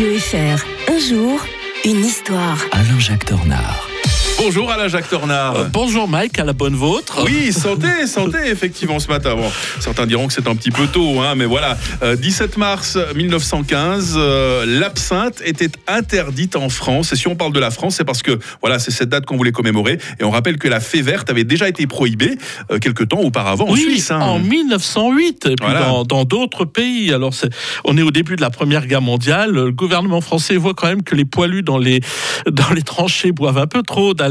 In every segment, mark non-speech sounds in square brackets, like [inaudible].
Un jour, une histoire. Alain-Jacques Tornard. Bonjour Alain Jacques Tornard. Euh, bonjour Mike, à la bonne vôtre. Oui, santé, santé, effectivement, ce matin. Bon, certains diront que c'est un petit peu tôt, hein, mais voilà. Euh, 17 mars 1915, euh, l'absinthe était interdite en France. Et si on parle de la France, c'est parce que voilà, c'est cette date qu'on voulait commémorer. Et on rappelle que la fée verte avait déjà été prohibée euh, quelques temps auparavant en oui, Suisse. hein. en 1908, et puis Voilà. dans- d'autres pays. Alors, on est au début de la Première Guerre mondiale. Le gouvernement français voit quand même que les poilus dans les, dans les tranchées boivent un peu trop d'alcool.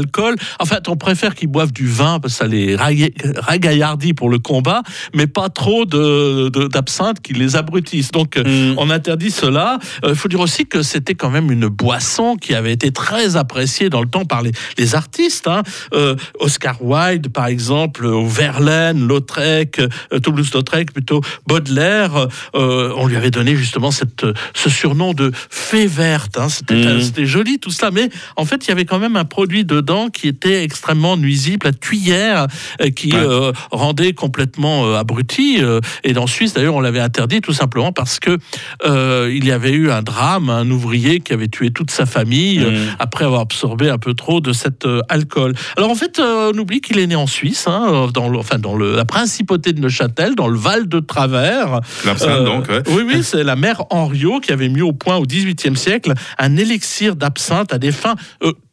En fait, on préfère qu'ils boivent du vin parce que ça les raga- ragaillardit pour le combat, mais pas trop de- de- d'absinthe qui les abrutissent. Donc, euh, Mm. on interdit cela. Il faut dire aussi que c'était quand même une boisson qui avait été très appréciée dans le temps par les, les artistes. hein. Euh, Oscar Wilde, par exemple, euh, Verlaine, Lautrec, euh, Toulouse-Lautrec, plutôt Baudelaire, euh, on lui avait donné justement cette, euh, ce surnom de fée verte. hein. C'était Mhm. c'était joli tout cela, mais en fait, il y avait quand même un produit dedans qui était extrêmement nuisible, la tuyère, euh, qui Ouais. euh, rendait complètement euh, abruti. et en Suisse, d'ailleurs, on l'avait interdit tout simplement parce que euh, il y avait eu un drame, un ouvrier qui avait tué toute sa famille Mhm. après avoir absorbé un peu trop de cet alcool. Alors en fait, on oublie qu'il est né en Suisse, hein, dans, le, enfin, dans le, la principauté de Neuchâtel, dans le Val de Travers. L'absinthe, donc. ouais. Oui, oui, c'est la mère Henriot qui avait mis au point au XVIIIe siècle un élixir d'absinthe à des fins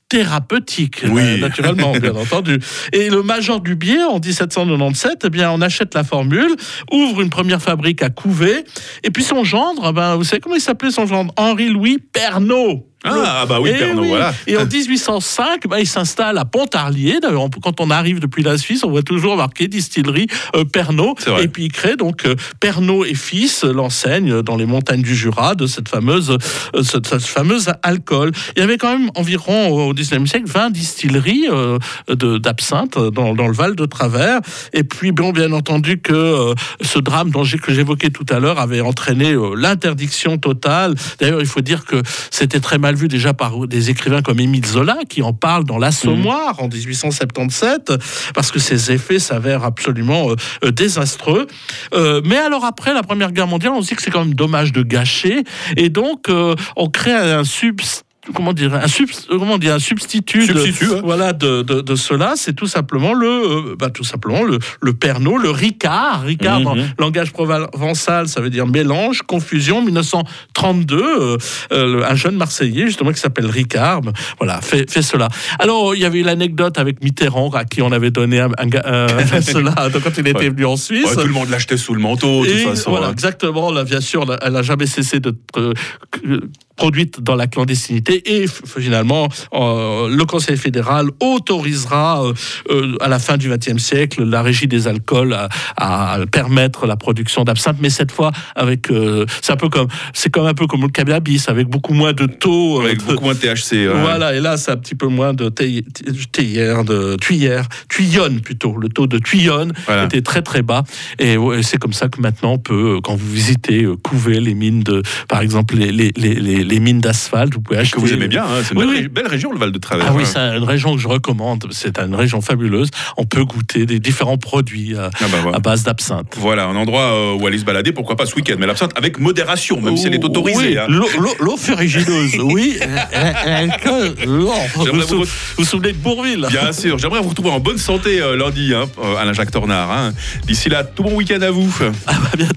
thérapeutiques, Oui. euh, naturellement, bien [laughs] entendu. Et le major Dubier, en 1797, eh bien, on achète la formule, ouvre une première fabrique à Couvet, et puis son gendre, ben, vous savez comment il s'appelait son gendre? Henri-Louis Pernot. Ah, ah bah oui, Eh Pernod, oui. voilà. Et en 1805, bah, il s'installe à Pontarlier. D'ailleurs, quand on arrive depuis la Suisse, on voit toujours marqué distillerie euh, Pernod. Et puis il crée donc euh, Pernod et Fils, l'enseigne dans les montagnes du Jura de cette fameuse, euh, cette, cette fameuse alcool. Il y avait quand même environ au 19e siècle 20 distilleries euh, d'absinthe dans, dans le Val de Travers. Et puis, bon, bien entendu que euh, ce drame dont j'ai- que j'évoquais tout à l'heure avait entraîné euh, l'interdiction totale. D'ailleurs, il faut dire que c'était très mal vu déjà par des écrivains comme Émile Zola, qui en parle dans L'Assommoir en 1877, parce que ses effets s'avèrent absolument euh, désastreux. Euh, mais alors après la Première Guerre mondiale, on se dit que c'est quand même dommage de gâcher, et donc euh, on crée un subs comment dire un, euh, comment dire, un substitut, de- hein. voilà de, de, de cela c'est tout simplement le euh, bah, tout simplement le, le Pernod le Ricard Ricard dans Mhm. langage provençal ça veut dire mélange confusion 1932 euh, euh, un jeune marseillais justement qui s'appelle Ricard ben, voilà fait, fait cela alors il y avait l'anecdote avec Mitterrand à qui on avait donné un, un, [laughs] cela quand il était Ouais. venu en Suisse Ouais, tout le monde l'achetait sous le manteau, de toute façon. voilà, hein. exactement. Là, bien sûr, là, elle n'a jamais cessé d'être euh, produite dans la clandestinité. Et finalement, euh, le Conseil fédéral autorisera euh, euh, à la fin du XXe siècle la régie des alcools à, à permettre la production d'absinthe, mais cette fois avec euh, c'est un peu comme c'est comme un peu comme le cannabis avec beaucoup moins de taux. Avec de- beaucoup moins de THC. ouais. voilà, et là, c'est un petit peu moins de thé- théière, de tuyère, tuyonne plutôt. Le taux de tuyonne Voilà. était très très bas. Et ouais, c'est comme ça que maintenant, on peut, quand vous visitez Couvet, les mines de, par exemple, les, les, les, les- les mines d'asphalte, vous pouvez acheter. Que vous aimez bien, hein, c'est une Oui, belle, oui. ré- belle région, le Val de Travers. Ah oui, hein. c'est une région que je recommande. C'est une région fabuleuse. On peut goûter des différents produits à, Ah bah à base d'absinthe. Voilà, un endroit euh, où aller se balader, pourquoi pas ce week-end. Mais l'absinthe avec modération, même si elle est autorisée. Oui, hein. l'eau- ferrugineuse, oui. [laughs] Vous vous- vous vous souvenez de Bourville? Bien sûr, j'aimerais vous retrouver en bonne santé euh, lundi, hein, euh, Alain Jacques Tornard. hein. D'ici là, tout bon week-end à vous. À bientôt.